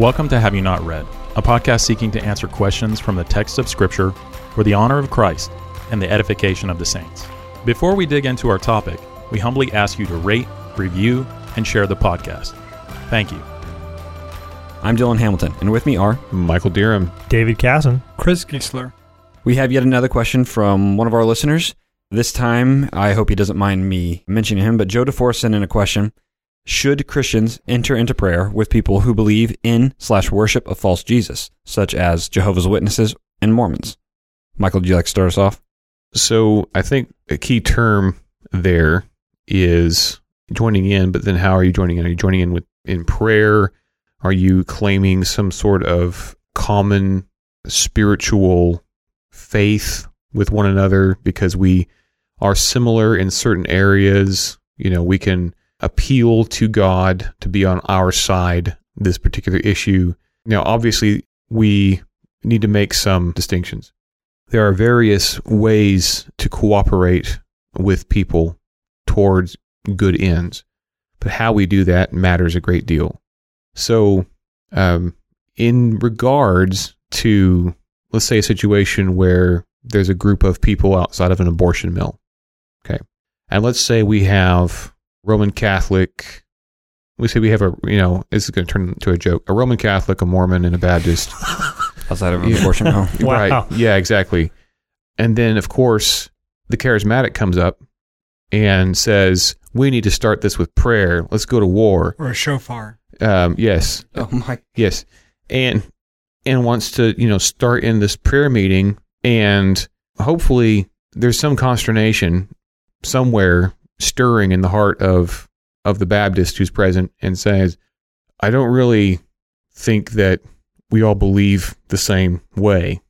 Welcome to Have You Not Read, a podcast seeking to answer questions from the text of Scripture for the honor of Christ and the edification of the saints. Before we dig into our topic, we humbly ask you to rate, review, and share the podcast. Thank you. I'm Dillon Hamilton, and with me are Michael Deerham. David Casson. Chris Gisler. we have yet another question from one of our listeners. This time, I hope he doesn't mind me mentioning him, but Joe DeForest sent in a question. Should Christians enter into prayer with people who believe in slash worship a false Jesus, such as Jehovah's Witnesses and Mormons? Michael, do you like to start us off? So I think a key term there is joining in, but then how are you joining in? Are you joining in with in prayer? Are you claiming some sort of common spiritual faith with one another because we are similar in certain areas? You know, we can appeal to God to be on our side this particular issue. Now, obviously, we need to make some distinctions. There are various ways to cooperate with people towards good ends, but how we do that matters a great deal. So, um, in regards to, let's say, a situation where there's a group of people outside of an abortion mill, okay, and let's say we have Roman Catholic. We say we have a, you know, this is going to turn into a joke. A Roman Catholic, a Mormon, and a Baptist. Outside of an Yeah. abortion mill. Wow. Right. Yeah, exactly. And then, of course, the charismatic comes up and says, We need to start this with prayer. Let's go to war. Or a shofar. Um, yes. Oh my! Yes. And and wants to, you know, start in this prayer meeting and hopefully there's some consternation somewhere stirring in the heart of of the Baptist who's present and says, I don't really think that we all believe the same way.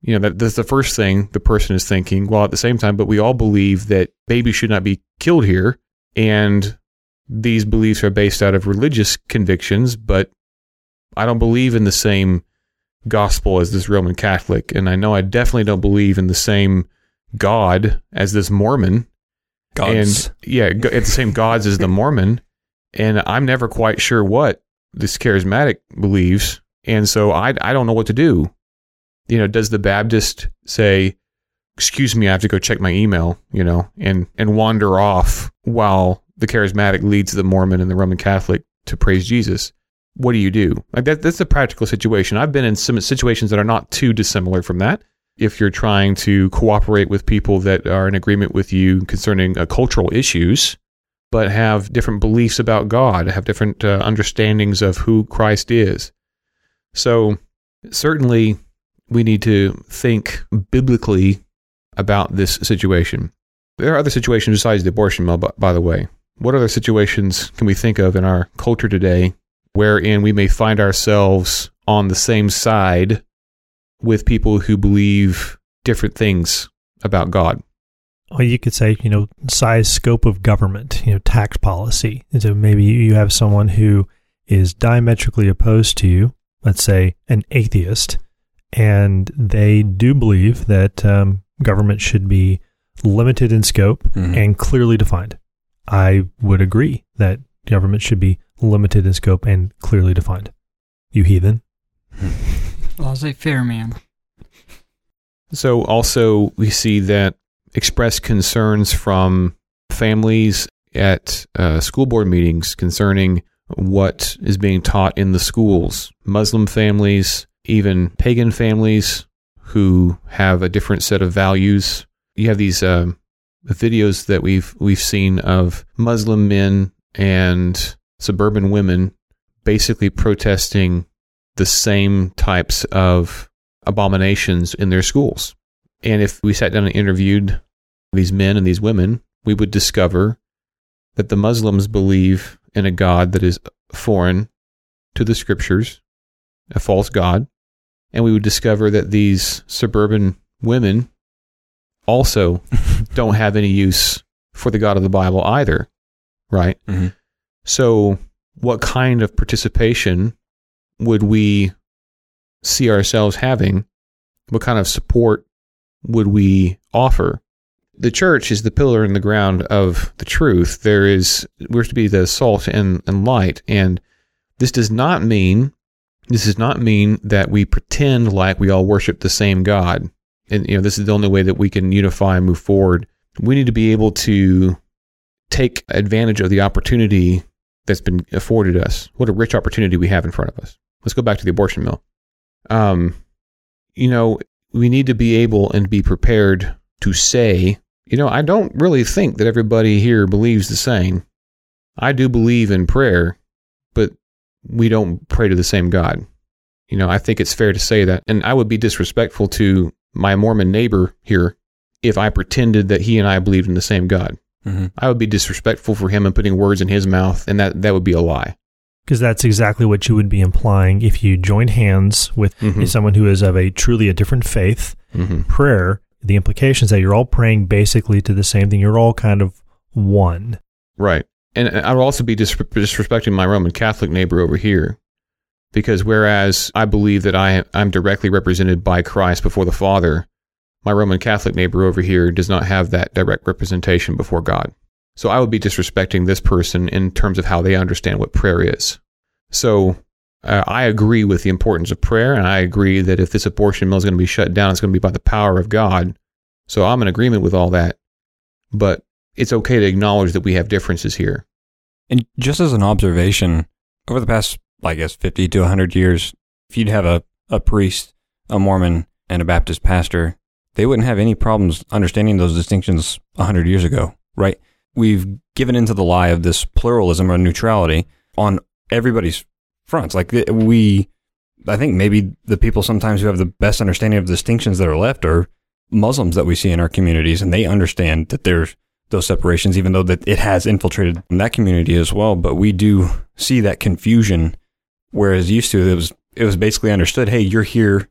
You know, that, that's the first thing the person is thinking. While at the same time, but we all believe that babies should not be killed here. And these beliefs are based out of religious convictions, but I don't believe in the same gospel as this Roman Catholic. And I know I definitely don't believe in the same God as this Mormon. Gods. And yeah, it's the same gods as the Mormon. And I'm never quite sure what this charismatic believes. And so I, I don't know what to do. You know, does the Baptist say, excuse me, I have to go check my email, you know, and, and wander off while the charismatic leads the Mormon and the Roman Catholic to praise Jesus? What do you do? Like that, that's a practical situation. I've been in some situations that are not too dissimilar from that if you're trying to cooperate with people that are in agreement with you concerning uh, cultural issues, but have different beliefs about God, have different uh, understandings of who Christ is. So, certainly, we need to think biblically about this situation. There are other situations besides the abortion mill, by, by the way. What other situations can we think of in our culture today wherein we may find ourselves on the same side with people who believe different things about God. Well, you could say, you know, size, scope of government, you know, tax policy. And so maybe you have someone who is diametrically opposed to you, let's say an atheist, and they do believe that um, government should be limited in scope Mhm. and clearly defined. I would agree that government should be limited in scope and clearly defined. You heathen. Laissez faire, man. So, also, we see that expressed concerns from families at uh, school board meetings concerning what is being taught in the schools. Muslim families, even pagan families who have a different set of values. You have these um, videos that we've we've seen of Muslim men and suburban women basically protesting the same types of abominations in their schools. And if we sat down and interviewed these men and these women, we would discover that the Muslims believe in a God that is foreign to the scriptures, a false God. And we would discover that these suburban women also don't have any use for the God of the Bible either, right? Mhm. So, what kind of participation would we see ourselves having? What kind of support would we offer? The church is the pillar and the ground of the truth. There is we're to be the salt and, and light, and this does not mean This does not mean that we pretend like we all worship the same God. And you know, this is the only way that we can unify and move forward. We need to be able to take advantage of the opportunity that's been afforded us. What a rich opportunity we have in front of us. Let's go back to the abortion mill. Um, you know, we need to be able and be prepared to say, you know, I don't really think that everybody here believes the same. I do believe in prayer, but we don't pray to the same God. You know, I think it's fair to say that. And I would be disrespectful to my Mormon neighbor here if I pretended that he and I believed in the same God. Mm-hmm. I would be disrespectful for him and putting words in his mouth, and that, that would be a lie. Because that's exactly what you would be implying if you joined hands with Mhm. someone who is of a truly a different faith. hmm Prayer, the implications that you're all praying basically to the same thing. You're all kind of one. Right. And I would also be dis- disrespecting my Roman Catholic neighbor over here. Because whereas I believe that I, I'm directly represented by Christ before the Father, my Roman Catholic neighbor over here does not have that direct representation before God. So I would be disrespecting this person in terms of how they understand what prayer is. So uh, I agree with the importance of prayer, and I agree that if this abortion mill is going to be shut down, it's going to be by the power of God. So I'm in agreement with all that. But it's okay to acknowledge that we have differences here. And just as an observation, over the past, I guess, 50 to 100 years, if you'd have a, a priest, a Mormon, and a Baptist pastor, they wouldn't have any problems understanding those distinctions 100 years ago, right? We've given into the lie of this pluralism or neutrality on everybody's fronts. Like we, I think maybe the people sometimes who have the best understanding of distinctions that are left are Muslims that we see in our communities, and they understand that there's those separations, even though that it has infiltrated that community as well. But we do see that confusion, whereas used to it was it was basically understood. Hey, you're here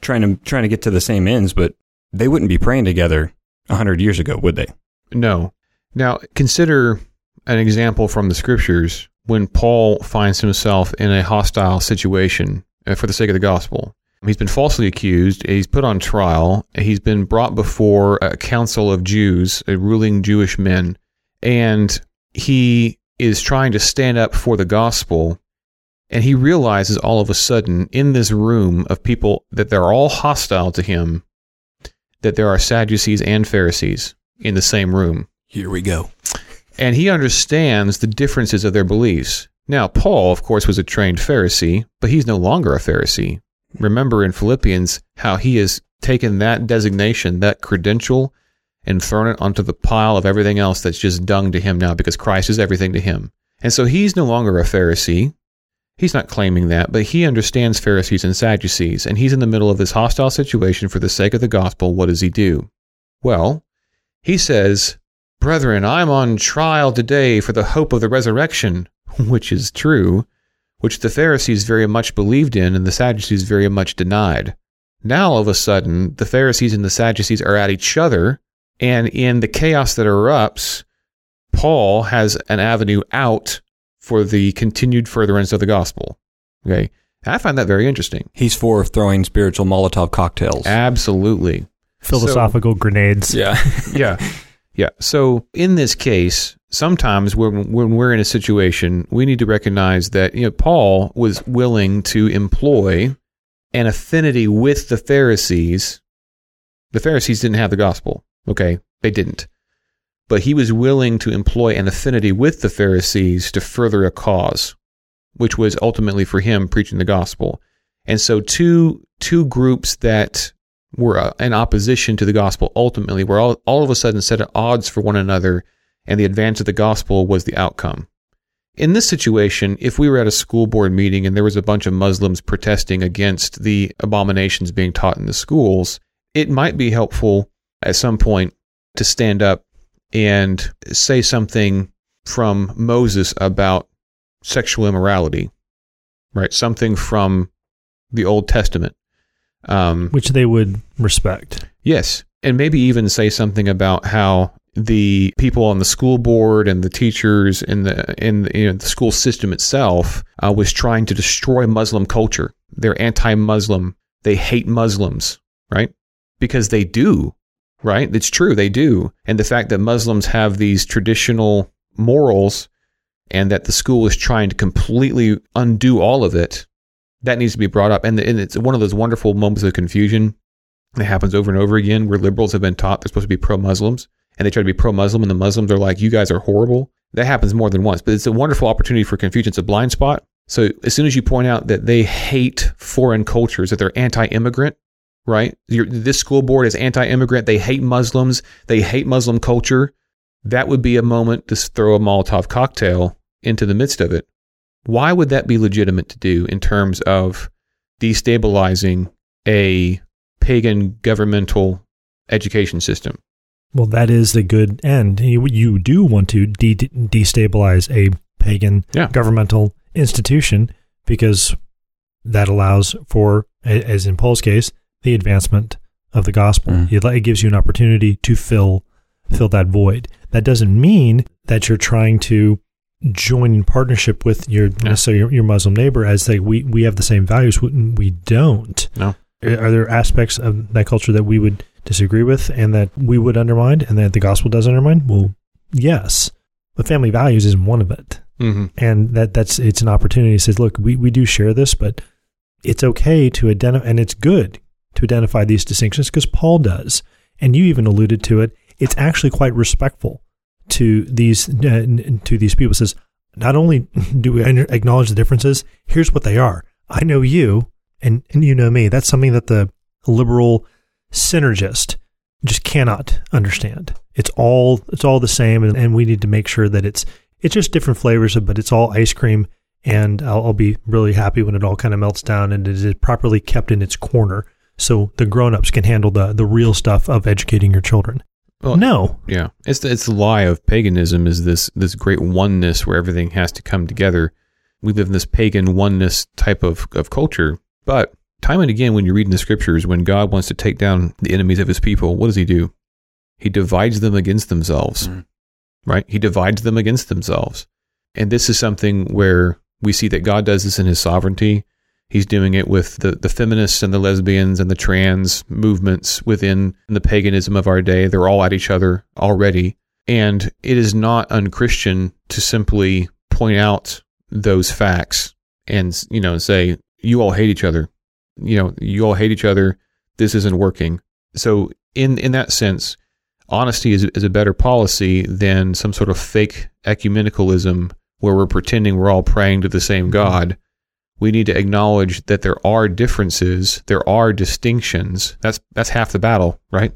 trying to trying to get to the same ends, but they wouldn't be praying together hundred years ago, would they? No. Now, consider an example from the scriptures when Paul finds himself in a hostile situation uh, for the sake of the gospel. He's been falsely accused, he's put on trial, he's been brought before a council of Jews, a ruling Jewish men, and he is trying to stand up for the gospel. And he realizes all of a sudden in this room of people that they're all hostile to him, that there are Sadducees and Pharisees in the same room Here we go. and he understands the differences of their beliefs. Now, Paul, of course, was a trained Pharisee, but he's no longer a Pharisee. Remember in Philippians how he has taken that designation, that credential, and thrown it onto the pile of everything else that's just dung to him now because Christ is everything to him. And so he's no longer a Pharisee. He's not claiming that, but he understands Pharisees and Sadducees, and he's in the middle of this hostile situation for the sake of the gospel. What does he do? Well, he says, Brethren, I am on trial today for the hope of the resurrection, which is true, which the Pharisees very much believed in and the Sadducees very much denied. Now, all of a sudden, the Pharisees and the Sadducees are at each other, and in the chaos that erupts, Paul has an avenue out for the continued furtherance of the gospel. Okay. I find that very interesting. He's for throwing spiritual Molotov cocktails. Absolutely. Philosophical grenades. yeah. yeah. Yeah. So in this case, sometimes when when we're in a situation, we need to recognize that you know Paul was willing to employ an affinity with the Pharisees. The Pharisees didn't have the gospel. Okay, they didn't. But he was willing to employ an affinity with the Pharisees to further a cause, which was ultimately for him preaching the gospel. And so two two groups that were uh, in opposition to the gospel ultimately were all, all of a sudden set at odds for one another and the advance of the gospel was the outcome. In this situation if we were at a school board meeting and there was a bunch of muslims protesting against the abominations being taught in the schools it might be helpful at some point to stand up and say something from moses about sexual immorality right? Something from the old testament um, Which they would respect. Yes. And maybe even say something about how the people on the school board and the teachers in the in the, you know, the school system itself uh, was trying to destroy Muslim culture. They're anti-Muslim. They hate Muslims, right? Because they do, right? It's true, they do. And the fact that Muslims have these traditional morals and that the school is trying to completely undo all of it that needs to be brought up. And, and it's one of those wonderful moments of confusion that happens over and over again where liberals have been taught they're supposed to be pro Muslims and they try to be pro Muslim and the Muslims are like, you guys are horrible. That happens more than once, but it's a wonderful opportunity for confusion. It's a blind spot. So as soon as you point out that they hate foreign cultures, that they're anti immigrant, right? You're, this school board is anti immigrant. They hate Muslims. They hate Muslim culture. That would be a moment to throw a Molotov cocktail into the midst of it. Why would that be legitimate to do in terms of destabilizing a pagan governmental education system? Well, that is the good end. You, you do want to de- destabilize a pagan Yeah. governmental institution because that allows for, as in Paul's case, the advancement of the gospel. Mm. It, it gives you an opportunity to fill fill that void. That doesn't mean that you're trying to join in partnership with your so your, your Muslim neighbor as they we we have the same values. We, we don't. No. Are there aspects of that culture that we would disagree with and that we would undermine and that the gospel does undermine? Well, yes. But family values is one of it. Mm-hmm. And that that's it's an opportunity. It says, look, we, we do share this, but it's okay to identify and it's good to identify these distinctions because Paul does. And you even alluded to it. It's actually quite respectful to these uh, to these people. Says not only do we acknowledge the differences, here's what they are. I know you, and, and you know me. That's something that the liberal synergist just cannot understand. It's all it's all the same, and, and we need to make sure that it's it's just different flavors, but it's all ice cream. And I'll, I'll be really happy when it all kind of melts down and it is properly kept in its corner, so the grown-ups can handle the the real stuff of educating your children. Well, no, Yeah, it's the, it's the lie of paganism is this this great oneness where everything has to come together. We live in this pagan oneness type of of culture, but time and again, when you read in the scriptures, when God wants to take down the enemies of His people, what does He do? He divides them against themselves, Mhm. right? He divides them against themselves, and this is something where we see that God does this in His sovereignty. He's doing it with the, the feminists and the lesbians and the trans movements within the paganism of our day. They're all at each other already. And it is not unchristian to simply point out those facts and, you know, say, you all hate each other. You know, you all hate each other. This isn't working. So in, in that sense, honesty is, is a better policy than some sort of fake ecumenicalism where we're pretending we're all praying to the same God we need to acknowledge that there are differences, there are distinctions. That's that's half the battle, right?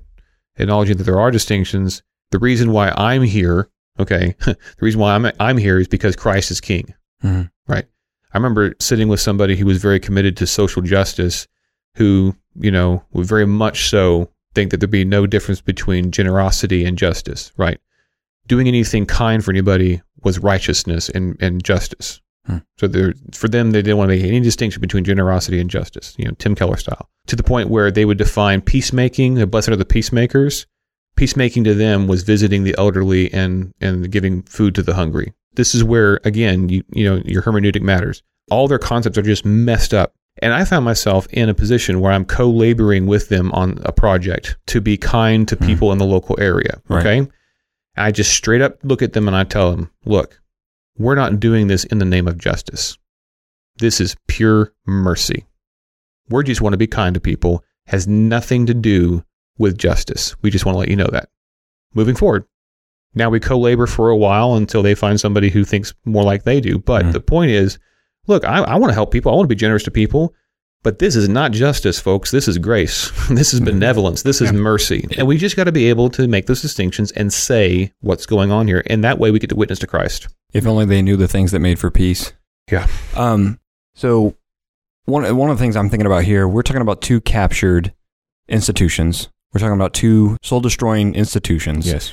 Acknowledging that there are distinctions. The reason why I'm here, okay, the reason why I'm I'm here is because Christ is King, Mhm. right? I remember sitting with somebody who was very committed to social justice, who you know would very much so think that there'd be no difference between generosity and justice, right? Doing anything kind for anybody was righteousness and, and justice. Hmm. So for them, they didn't want to make any distinction between generosity and justice, you know, Tim Keller style, to the point where they would define peacemaking, the blessed are the peacemakers. Peacemaking to them was visiting the elderly and, and giving food to the hungry. This is where, again, you, you know, your hermeneutic matters. All their concepts are just messed up. And I found myself in a position where I'm co laboring with them on a project to be kind to Hmm. people in the local area. Right. Okay. I just straight up look at them and I tell them, look, we're not doing this in the name of justice. This is pure mercy. We just want to be kind to people, has nothing to do with justice. We just want to let you know that. Moving forward. Now we co labor for a while until they find somebody who thinks more like they do. But Mhm. the point is look, I, I want to help people. I want to be generous to people. But this is not justice, folks. This is grace. this is benevolence. This is Yeah. mercy. And we just got to be able to make those distinctions and say what's going on here. And that way we get to witness to Christ. If only they knew the things that made for peace. Yeah. Um. So one one of the things I'm thinking about here, we're talking about two captured institutions. We're talking about two soul destroying institutions. Yes.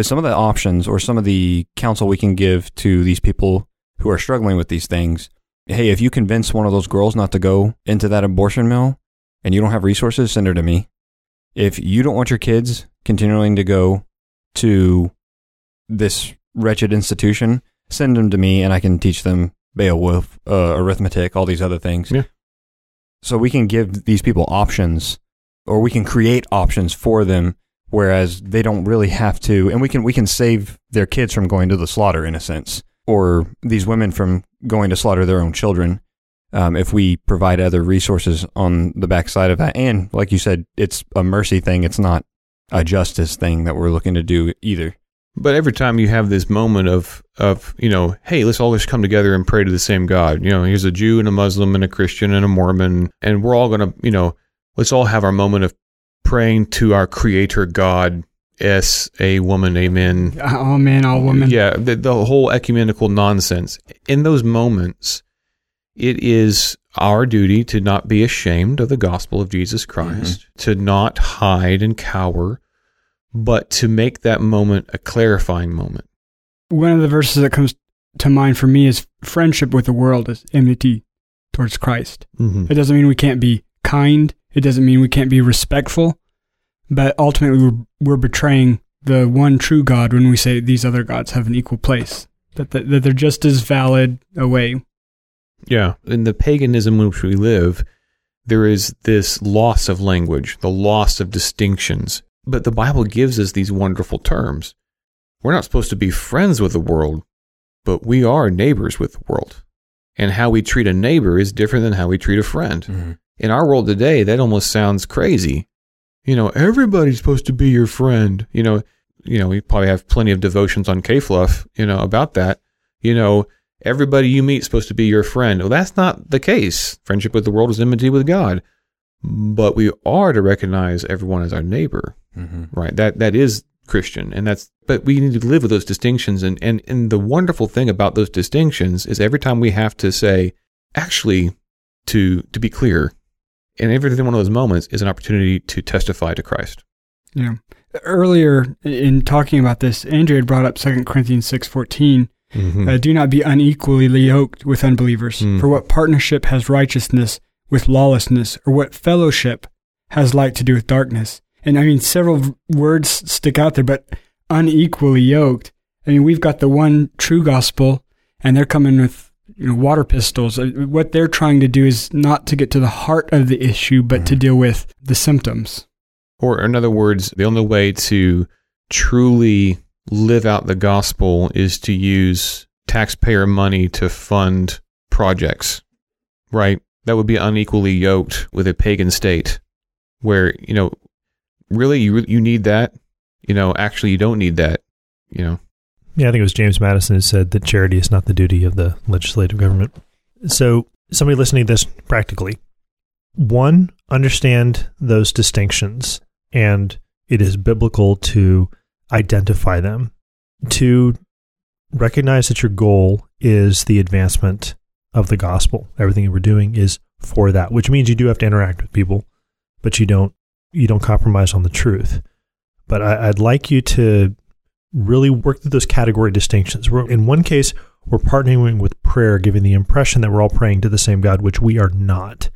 Some of the options or some of the counsel we can give to these people who are struggling with these things? Hey, if you convince one of those girls not to go into that abortion mill and you don't have resources, send her to me. If you don't want your kids continuing to go to this wretched institution, send them to me and I can teach them Beowulf, uh, arithmetic, all these other things. Yeah. So we can give these people options or we can create options for them whereas they don't really have to and we can we can save their kids from going to the slaughter in a sense or these women from going to slaughter their own children um, if we provide other resources on the backside of that. And like you said, it's a mercy thing. It's not a justice thing that we're looking to do either. But every time you have this moment of of you know, hey, let's all just come together and pray to the same God. You know, here's a Jew and a Muslim and a Christian and a Mormon, and we're all gonna, you know, let's all have our moment of praying to our Creator God. S a woman, amen. All men, all women. Yeah, the, the whole ecumenical nonsense. In those moments, it is our duty to not be ashamed of the gospel of Jesus Christ, to not hide and cower, but to make that moment a clarifying moment. One of the verses that comes to mind for me is friendship with the world is enmity towards Christ. Mm-hmm. It doesn't mean we can't be kind. It doesn't mean we can't be respectful. But ultimately, we're, we're betraying the one true God when we say these other gods have an equal place, that, that, that they're just as valid a way. Yeah. In the paganism in which we live, there is this loss of language, the loss of distinctions. But the Bible gives us these wonderful terms. We're not supposed to be friends with the world, but we are neighbors with the world. And how we treat a neighbor is different than how we treat a friend. Mm-hmm. In our world today, that almost sounds crazy. You know, everybody's supposed to be your friend. You know, you know, we probably have plenty of devotions on K-Fluff, you know, about that. You know, everybody you meet is supposed to be your friend. Well, that's not the case. Friendship with the world is enmity with God. But we are to recognize everyone as our neighbor, Mm-hmm. right? That that is Christian, and that's. But we need to live with those distinctions, and and and the wonderful thing about those distinctions is every time we have to say, actually, to to be clear, and every one of those moments is an opportunity to testify to Christ. Yeah. Earlier in talking about this, Andrew had brought up 2 Corinthians 6.14, Mm-hmm. uh, do not be unequally yoked with unbelievers. Mm. For what partnership has righteousness with lawlessness, or what fellowship has light to do with darkness? And I mean, several v- words stick out there, but unequally yoked. I mean, we've got the one true gospel, and they're coming with you know water pistols. Uh, What they're trying to do is not to get to the heart of the issue, but to deal with the symptoms. Or, in other words, the only way to truly live out the gospel is to use taxpayer money to fund projects, right? That would be unequally yoked with a pagan state where, you know, really you, you need that. You know, actually, you don't need that. You know, Yeah, I think it was James Madison who said that charity is not the duty of the legislative government. So, somebody listening to this practically, one, understand those distinctions, and it is biblical to identify them. Two, recognize that your goal is the advancement of the gospel. Everything we're doing is for that, which means you do have to interact with people, but you don't you don't compromise on the truth. But I, I'd like you to really work through those category distinctions. We're, in one case, we're partnering with prayer, giving the impression that we're all praying to the same God, which we are not.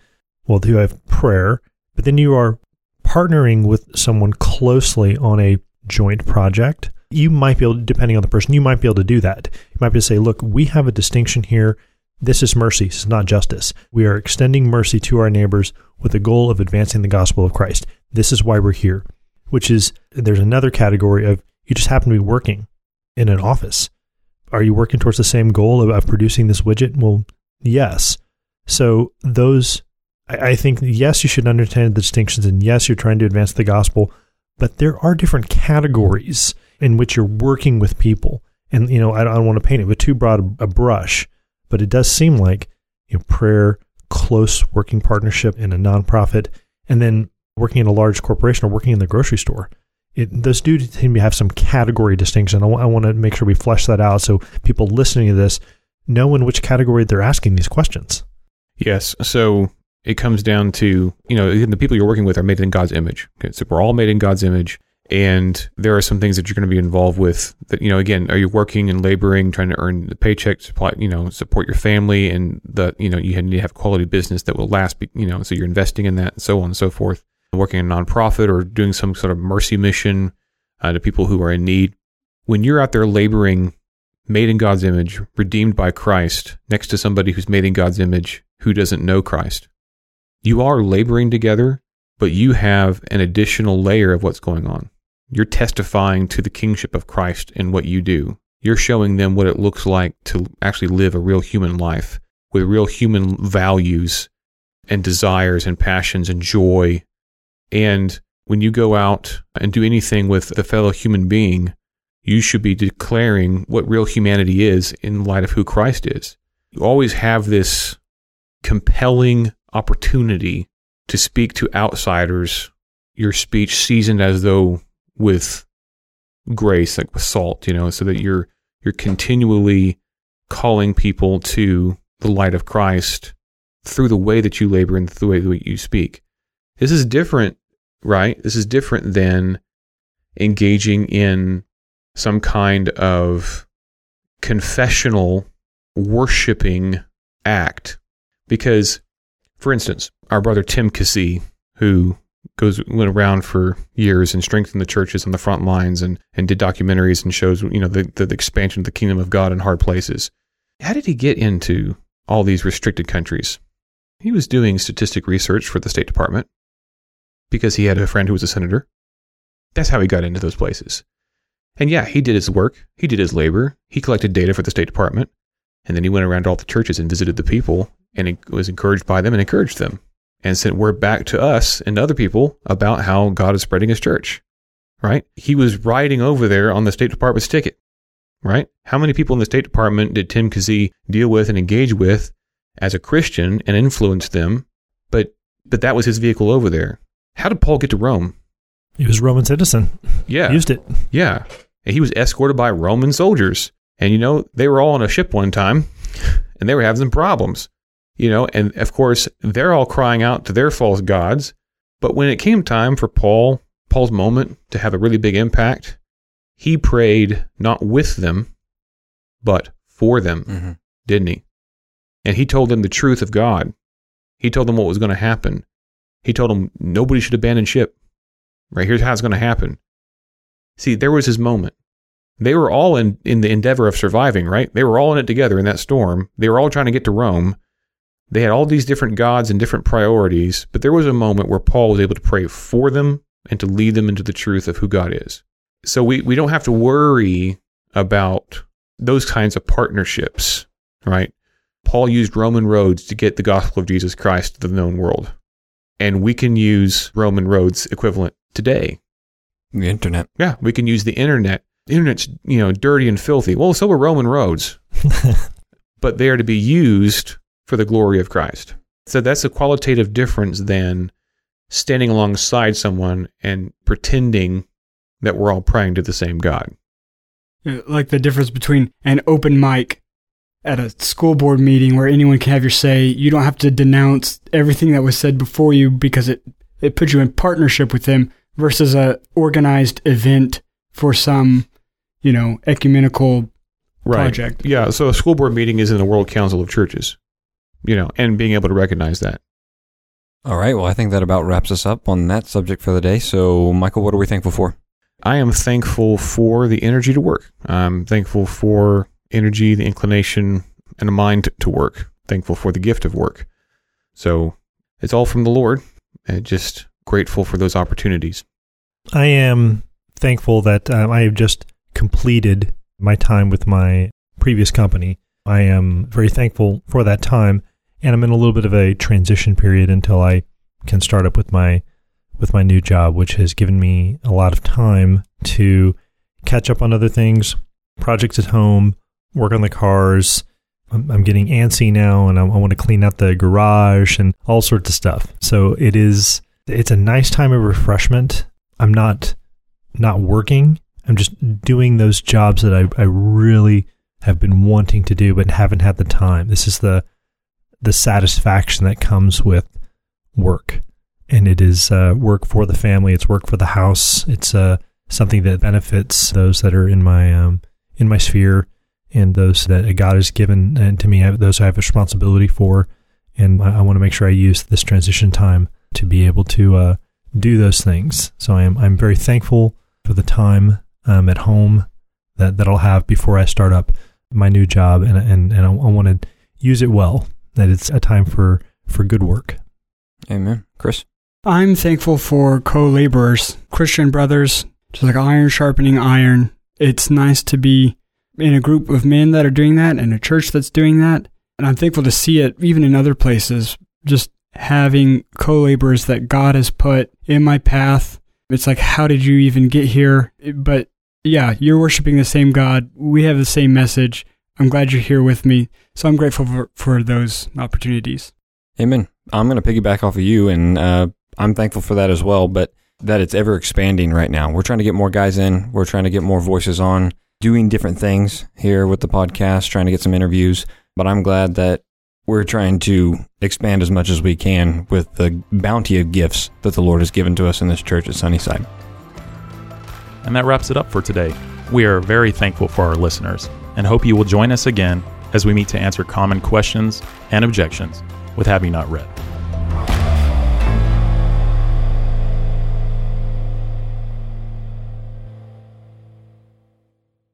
Well, you have prayer, but then you are partnering with someone closely on a joint project. You might be able, depending on the person, you might be able to do that. You might be able to say, look, we have a distinction here. This is mercy. This is not justice. We are extending mercy to our neighbors with the goal of advancing the gospel of Christ. This is why we're here, which is there's another category of you just happen to be working in an office. Are you working towards the same goal of, of producing this widget? Well, yes. So those, I, I think, yes, you should understand the distinctions, and yes, you're trying to advance the gospel, but there are different categories in which you're working with people. And you know, I don't, I don't want to paint it with too broad a, brush, but it does seem like you know, prayer, close working partnership in a nonprofit, and then working in a large corporation or working in the grocery store. It, those do seem to have some category distinction. I want to make sure we flesh that out so people listening to this know in which category they're asking these questions. Yes. So it comes down to, you know, the people you're working with are made in God's image. Okay, so we're all made in God's image. And there are some things that you're going to be involved with that, you know, again, are you working and laboring, trying to earn the paycheck, supply, you know, support your family and the, you know, you need to have quality business that will last, you know, so you're investing in that and so on and so forth. Working in a nonprofit or doing some sort of mercy mission uh, to people who are in need. When you're out there laboring, made in God's image, redeemed by Christ, next to somebody who's made in God's image who doesn't know Christ, you are laboring together, but you have an additional layer of what's going on. You're testifying to the kingship of Christ in what you do. You're showing them what it looks like to actually live a real human life with real human values and desires and passions and joy. And when you go out and do anything with a fellow human being, you should be declaring what real humanity is in light of who Christ is. You always have this compelling opportunity to speak to outsiders, your speech seasoned as though with grace, like with salt, you know, so that you're you're continually calling people to the light of Christ through the way that you labor and through the way that you speak. This is different, right? This is different than engaging in some kind of confessional worshiping act. Because, for instance, our brother Tim Keesee, who goes went around for years and strengthened the churches on the front lines and, and did documentaries and shows you know the, the, the expansion of the kingdom of God in hard places. How did he get into all these restricted countries? He was doing statistic research for the State Department because he had a friend who was a senator. That's how he got into those places. And yeah, he did his work, he did his labor, he collected data for the State Department, and then he went around all the churches and visited the people and was encouraged by them and encouraged them and sent word back to us and other people about how God is spreading his church. Right? He was riding over there on the State Department's ticket. Right? How many people in the State Department did Tim Keesee deal with and engage with as a Christian and influence them? But but that was his vehicle over there. How did Paul get to Rome? He was a Roman citizen. Yeah. Used it. Yeah. And he was escorted by Roman soldiers. And you know, they were all on a ship one time and they were having some problems you know, and of course, they're all crying out to their false gods. But when it came time for Paul, Paul's moment to have a really big impact, he prayed not with them, but for them, Mm-hmm. didn't he? And he told them the truth of God. He told them what was going to happen. He told them nobody should abandon ship. Right here's how it's going to happen. See, there was his moment. They were all in, in the endeavor of surviving, right? They were all in it together in that storm. They were all trying to get to Rome. They had all these different gods and different priorities, but there was a moment where Paul was able to pray for them and to lead them into the truth of who God is. So we, we don't have to worry about those kinds of partnerships, right? Paul used Roman roads to get the gospel of Jesus Christ to the known world. And we can use Roman roads equivalent today. The internet. Yeah, we can use the internet. The internet's, you know, dirty and filthy. Well, so are Roman roads. but they are to be used for the glory of Christ. So that's a qualitative difference than standing alongside someone and pretending that we're all praying to the same God. Uh, Like the difference between an open mic at a school board meeting where anyone can have your say. You don't have to denounce everything that was said before you because it, it puts you in partnership with them versus a organized event for some, you know, ecumenical project. Yeah. So a school board meeting is in the World Council of Churches, you know, and being able to recognize that. All right. Well, I think that about wraps us up on that subject for the day. So, Michael, what are we thankful for? I am thankful for the energy to work. I'm thankful for energy, the inclination, and a mind to work. Thankful for the gift of work. So it's all from the Lord. And just grateful for those opportunities. I am thankful that um, I have just completed my time with my previous company. I am very thankful for that time, and I'm in a little bit of a transition period until I can start up with my with my new job, which has given me a lot of time to catch up on other things, projects at home, work on the cars. I'm, getting antsy now, and I, I want to clean out the garage and all sorts of stuff. So it is it's a nice time of refreshment. I'm not not working. I'm just doing those jobs that I, I really have been wanting to do but haven't had the time. This is the the satisfaction that comes with work. And it is uh, work for the family. It's work for the house. It's uh, something that benefits those that are in my um, in my sphere and those that God has given and to me. Those I have responsibility for, and I, I want to make sure I use this transition time to be able to uh, do those things. So I am I'm very thankful for the time um, at home that, that I'll have before I start up my new job, and and and I, I want to use it well. That it's a time for for good work. Amen. Chris? I'm thankful for co laborers, Christian brothers, just like iron sharpening iron. It's nice to be in a group of men that are doing that and a church that's doing that. And I'm thankful to see it even in other places, just having co laborers that God has put in my path. It's like, how did you even get here? But yeah, you're worshiping the same God. We have the same message. I'm glad you're here with me. So I'm grateful for, for those opportunities. Amen. I'm going to piggyback off of you, and uh, I'm thankful for that as well. But that it's ever expanding right now. We're trying to get more guys in. We're trying to get more voices on, doing different things here with the podcast, trying to get some interviews. But I'm glad that we're trying to expand as much as we can with the bounty of gifts that the Lord has given to us in this church at Sunnyside. And that wraps it up for today. We are very thankful for our listeners and hope you will join us again as we meet to answer common questions and objections with Have You Not Read.